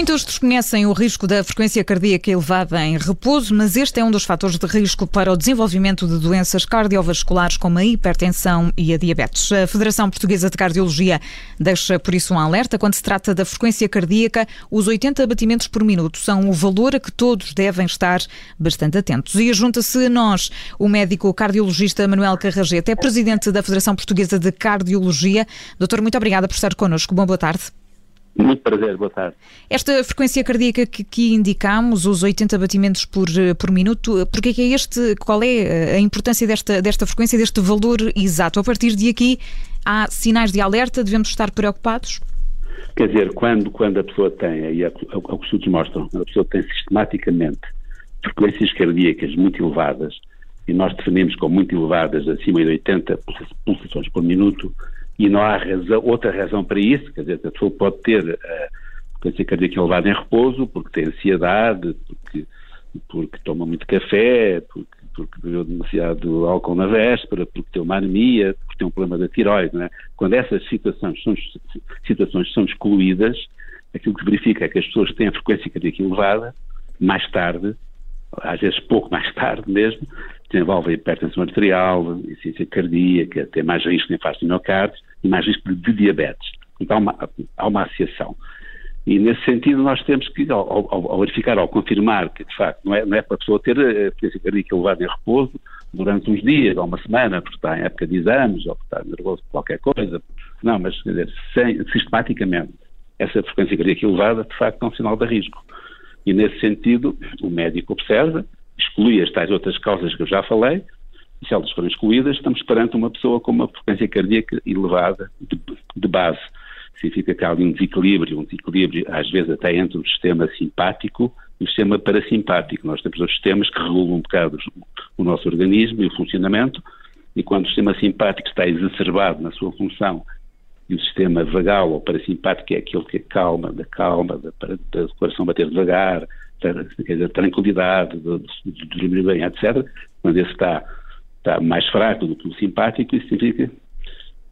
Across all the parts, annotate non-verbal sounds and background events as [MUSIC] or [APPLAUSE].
Muitos desconhecem o risco da frequência cardíaca elevada em repouso, mas este é um dos fatores de risco para o desenvolvimento de doenças cardiovasculares como a hipertensão e a diabetes. A Federação Portuguesa de Cardiologia deixa por isso um alerta quando se trata da frequência cardíaca. Os 80 batimentos por minuto são o valor a que todos devem estar bastante atentos. E junta-se a nós o médico cardiologista Manuel Carragete, é presidente da Federação Portuguesa de Cardiologia. Doutor, muito obrigada por estar connosco. Bom, boa tarde. Muito prazer, boa tarde. Esta frequência cardíaca que aqui indicamos, os 80 batimentos por, por minuto, porque é que é este, qual é a importância desta, desta frequência, deste valor exato? A partir de aqui, há sinais de alerta, devemos estar preocupados? Quer dizer, quando, quando a pessoa tem, e é o que os estudos mostram, a pessoa tem sistematicamente frequências cardíacas muito elevadas, e nós definimos como muito elevadas, acima de 80 pulsações por minuto, e não há razão, outra razão para isso, quer dizer, a pessoa pode ter a eh, frequência cardíaca elevada em repouso, porque tem ansiedade, porque, porque toma muito café, porque, porque bebeu demasiado álcool na véspera, porque tem uma anemia, porque tem um problema da tiroide, é? Quando essas situações são, situações são excluídas, aquilo que se verifica é que as pessoas que têm a frequência cardíaca elevada, mais tarde, às vezes pouco mais tarde mesmo, desenvolvem hipertensão arterial, insuficiência cardíaca, têm mais risco de infarto de miocárdio, mais risco de diabetes. Então há uma, há uma associação. E nesse sentido nós temos que, ao, ao, ao, verificar, ao confirmar que de facto não é, não é para a pessoa ter a frequência cardíaca elevada em repouso durante uns dias ou uma semana, porque está em época de exames ou porque está nervoso por qualquer coisa. Não, mas quer dizer, sem, sistematicamente essa frequência cardíaca elevada de facto é um sinal de risco. E nesse sentido o médico observa, exclui as tais outras causas que eu já falei, se elas forem excluídas, estamos perante uma pessoa com uma frequência cardíaca elevada de, de base. Significa que há ali um desequilíbrio, um desequilíbrio às vezes até entre o sistema simpático e o sistema parasimpático. Nós temos os sistemas que regulam um bocado o nosso organismo e o funcionamento, e quando o sistema simpático está exacerbado na sua função e o sistema vagal ou parasimpático é aquele que acalma, da calma, da, da, coração bater devagar, da, da tranquilidade, de dormir bem, etc. Quando esse está está mais fraco do que o simpático, isso significa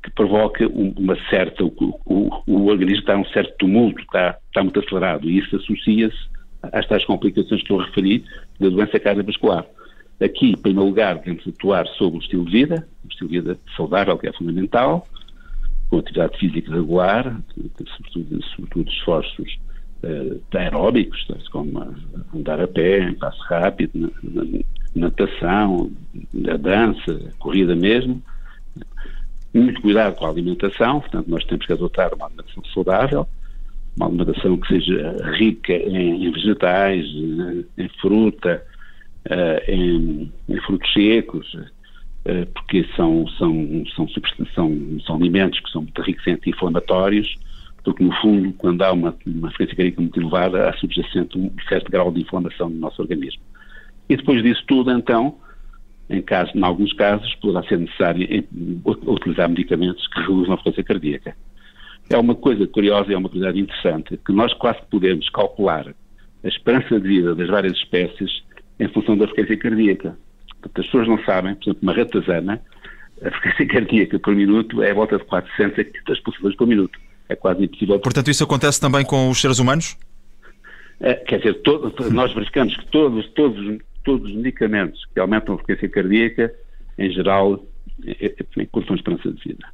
que provoca uma certa, o, o, o organismo está um certo tumulto, está, está muito acelerado, e isso associa-se às tais complicações que eu referi da doença cardiovascular. Aqui, em primeiro lugar, devemos atuar sobre o estilo de vida, o estilo de vida saudável, que é fundamental, com atividade física regular, sobretudo, sobretudo esforços uh, aeróbicos, como andar a pé, passo rápido, natação, a dança, corrida mesmo. Muito cuidado com a alimentação, portanto, nós temos que adotar uma alimentação saudável, uma alimentação que seja rica em, vegetais, em fruta, em, em, frutos secos, porque são, são, são, são, são alimentos que são muito ricos em anti-inflamatórios, porque no fundo, quando há uma, uma frequência cardíaca muito elevada, há subjacente um certo grau de inflamação no nosso organismo. E depois disso tudo, então, em, caso, em alguns casos, poderá ser necessário utilizar medicamentos que reduzam a frequência cardíaca. É uma coisa curiosa e é uma curiosidade interessante, que nós quase podemos calcular a esperança de vida das várias espécies em função da frequência cardíaca. Porque as pessoas não sabem, por exemplo, uma ratazana, a frequência [LAUGHS] cardíaca por minuto é a volta de 400 a 500 pulsações por minuto. É quase impossível. Portanto, isso acontece também com os seres humanos? É, quer dizer, todo, nós verificamos que todos, todos, todos os medicamentos que aumentam a frequência cardíaca, em geral, encurtam a esperança de vida.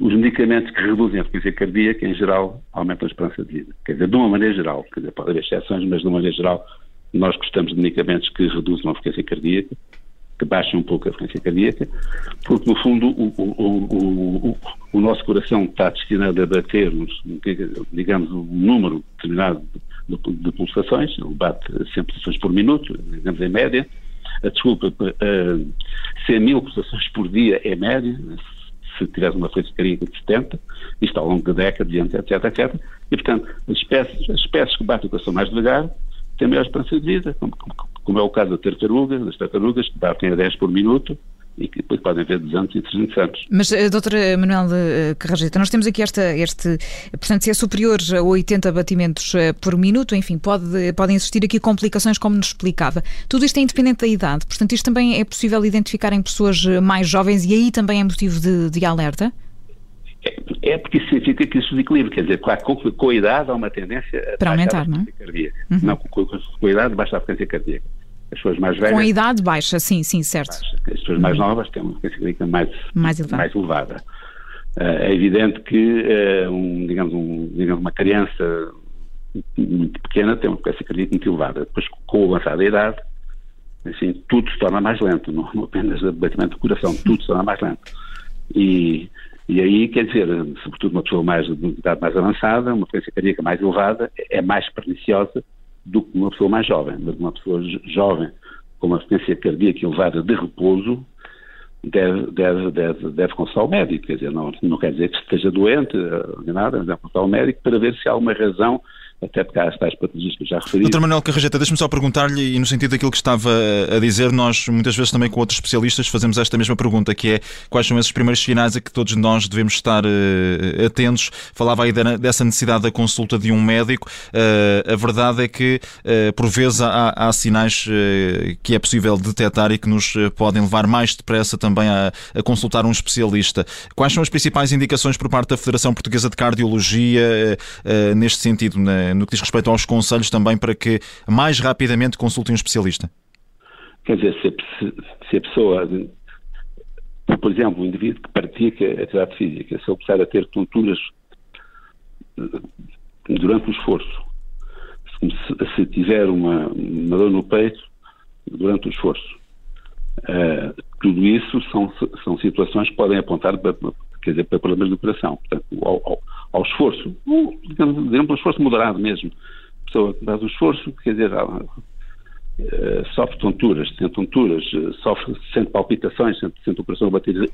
Os medicamentos que reduzem a frequência cardíaca, em geral, aumentam a esperança de vida. Quer dizer, de uma maneira geral, quer dizer, pode haver exceções, mas de uma maneira geral, nós gostamos de medicamentos que reduzam a frequência cardíaca, que baixem um pouco a frequência cardíaca, porque, no fundo, o, o, o, o nosso coração está destinado a bater, digamos, um número determinado de, de pulsações, ele bate 100 pulsações por minuto, digamos em média. A desculpa, uh, 100 mil pulsações por dia é média, se tivesse uma frequência cardíaca de 70, isto ao longo de décadas, etc, etc. E, portanto, as espécies, as espécies que batem o coração mais devagar têm maior esperança de vida, como, como, como é o caso da tartaruga, das tartarugas, que batem a 10 por minuto, e que depois podem haver 200 e 300 anos. Mas, eh, doutora Manuel eh, Carrageta, nós temos aqui esta, este, portanto, se é superior a 80 batimentos eh, por minuto, enfim, pode, podem existir aqui complicações, como nos explicava. Tudo isto é independente da idade, portanto, isto também é possível identificar em pessoas mais jovens e aí também é motivo de, de alerta? É, É porque isso significa que isso desequilibra, quer dizer, com, com a idade há uma tendência a Para aumentar, não é? Cardíaca. Uhum. Não, com, com, a idade baixa a frequência cardíaca. As pessoas mais velhas... Com a idade baixa, sim, sim, certo. Baixa. As pessoas mais novas têm uma frequência cardíaca mais, mais elevada. Mais elevada. Uh, é evidente que, uh, um, digamos, um, digamos, uma criança muito pequena tem uma frequência cardíaca muito elevada. Depois, com o avançar da idade, assim, tudo se torna mais lento, não, não apenas o batimento do coração, tudo se torna mais lento. E, e aí, quer dizer, sobretudo uma pessoa mais, de idade mais avançada, uma frequência cardíaca mais elevada, é mais perniciosa do que uma pessoa mais jovem. Mas uma pessoa jovem com uma frequência cardíaca elevada de repouso deve, deve, deve, deve consultar o médico. Quer dizer, não, não quer dizer que esteja doente, nem nada, mas deve consultar o médico para ver se há alguma razão até porque há as tais patologias que eu já referi. Doutor Manuel Carrajeta, deixe-me só perguntar-lhe, e no sentido daquilo que estava a dizer, nós muitas vezes também com outros especialistas fazemos esta mesma pergunta, que é quais são esses primeiros sinais a que todos nós devemos estar uh, atentos. Falava aí dessa necessidade da consulta de um médico. Uh, a verdade é que, uh, por vezes, há, há sinais que é possível detectar e que nos podem levar mais depressa também a, a, consultar um especialista. Quais são as principais indicações por parte da Federação Portuguesa de Cardiologia neste sentido? Na, no que diz respeito aos conselhos também para que mais rapidamente consultem um especialista? Quer dizer, se a, pessoa, por exemplo, o indivíduo que pratica atividade física, se ele começar a ter tonturas eh, durante o esforço, se tiver uma, uma, dor no peito durante o esforço, uh, tudo isso são, são situações que podem apontar para, quer dizer, para problemas do coração. Portanto, ao, ao, ao esforço, digamos, digamos, um esforço moderado mesmo. A pessoa que faz o esforço, quer dizer, uh, sofre tonturas, sente tonturas, uh, sofre, sente palpitações, sente, sente o coração bater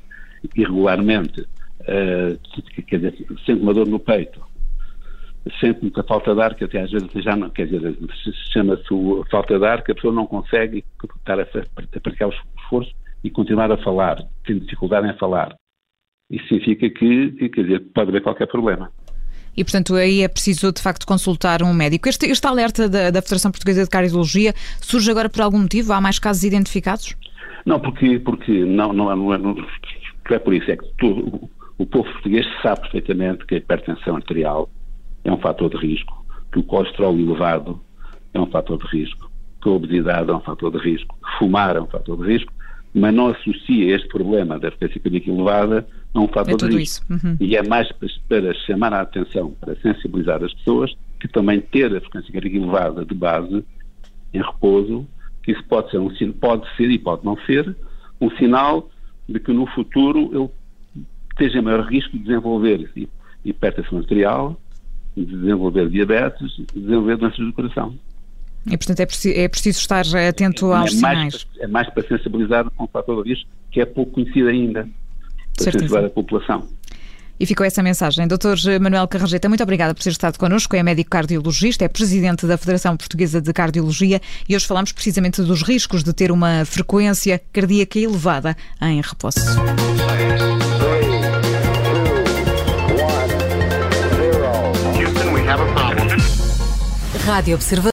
irregularmente, uh, quer dizer, sente uma dor no peito, sente muita falta de ar, que até às vezes já não, quer dizer, chama-se falta de ar, que a pessoa não consegue estar a, a praticar o esforço e continuar a falar, tem dificuldade em falar. Isso significa que, quer dizer, pode haver qualquer problema. E, portanto, aí é preciso, de facto, consultar um médico. Este, este alerta da, da, Federação Portuguesa de Cardiologia surge agora por algum motivo? Há mais casos identificados? Não, porque, porque não, não, não, é, não é por isso, é que o povo português sabe perfeitamente que a hipertensão arterial é um fator de risco, que o colesterol elevado é um fator de risco, que a obesidade é um fator de risco, que fumar é um fator de risco, mas não associa este problema da frequência cardíaca elevada a um fator é de risco. Uhum. E é mais para chamar a atenção, para sensibilizar as pessoas, que também ter a frequência cardíaca elevada de base, em repouso, que isso pode ser, um, pode ser e pode não ser, um sinal de que no futuro ele esteja em maior risco de desenvolver hipertensão arterial, de desenvolver diabetes, de desenvolver doenças do coração. E, portanto, é preciso, é preciso estar atento é, aos é mais, sinais. É mais para sensibilizar com o fator de risco, que é pouco conhecido ainda, para sensibilizar a população. E ficou essa mensagem. Dr. Manuel Carrajeta, muito obrigada por ter estado connosco. É médico cardiologista, é presidente da Federação Portuguesa de Cardiologia e hoje falamos precisamente dos riscos de ter uma frequência cardíaca elevada em repouso. Rádio Observador.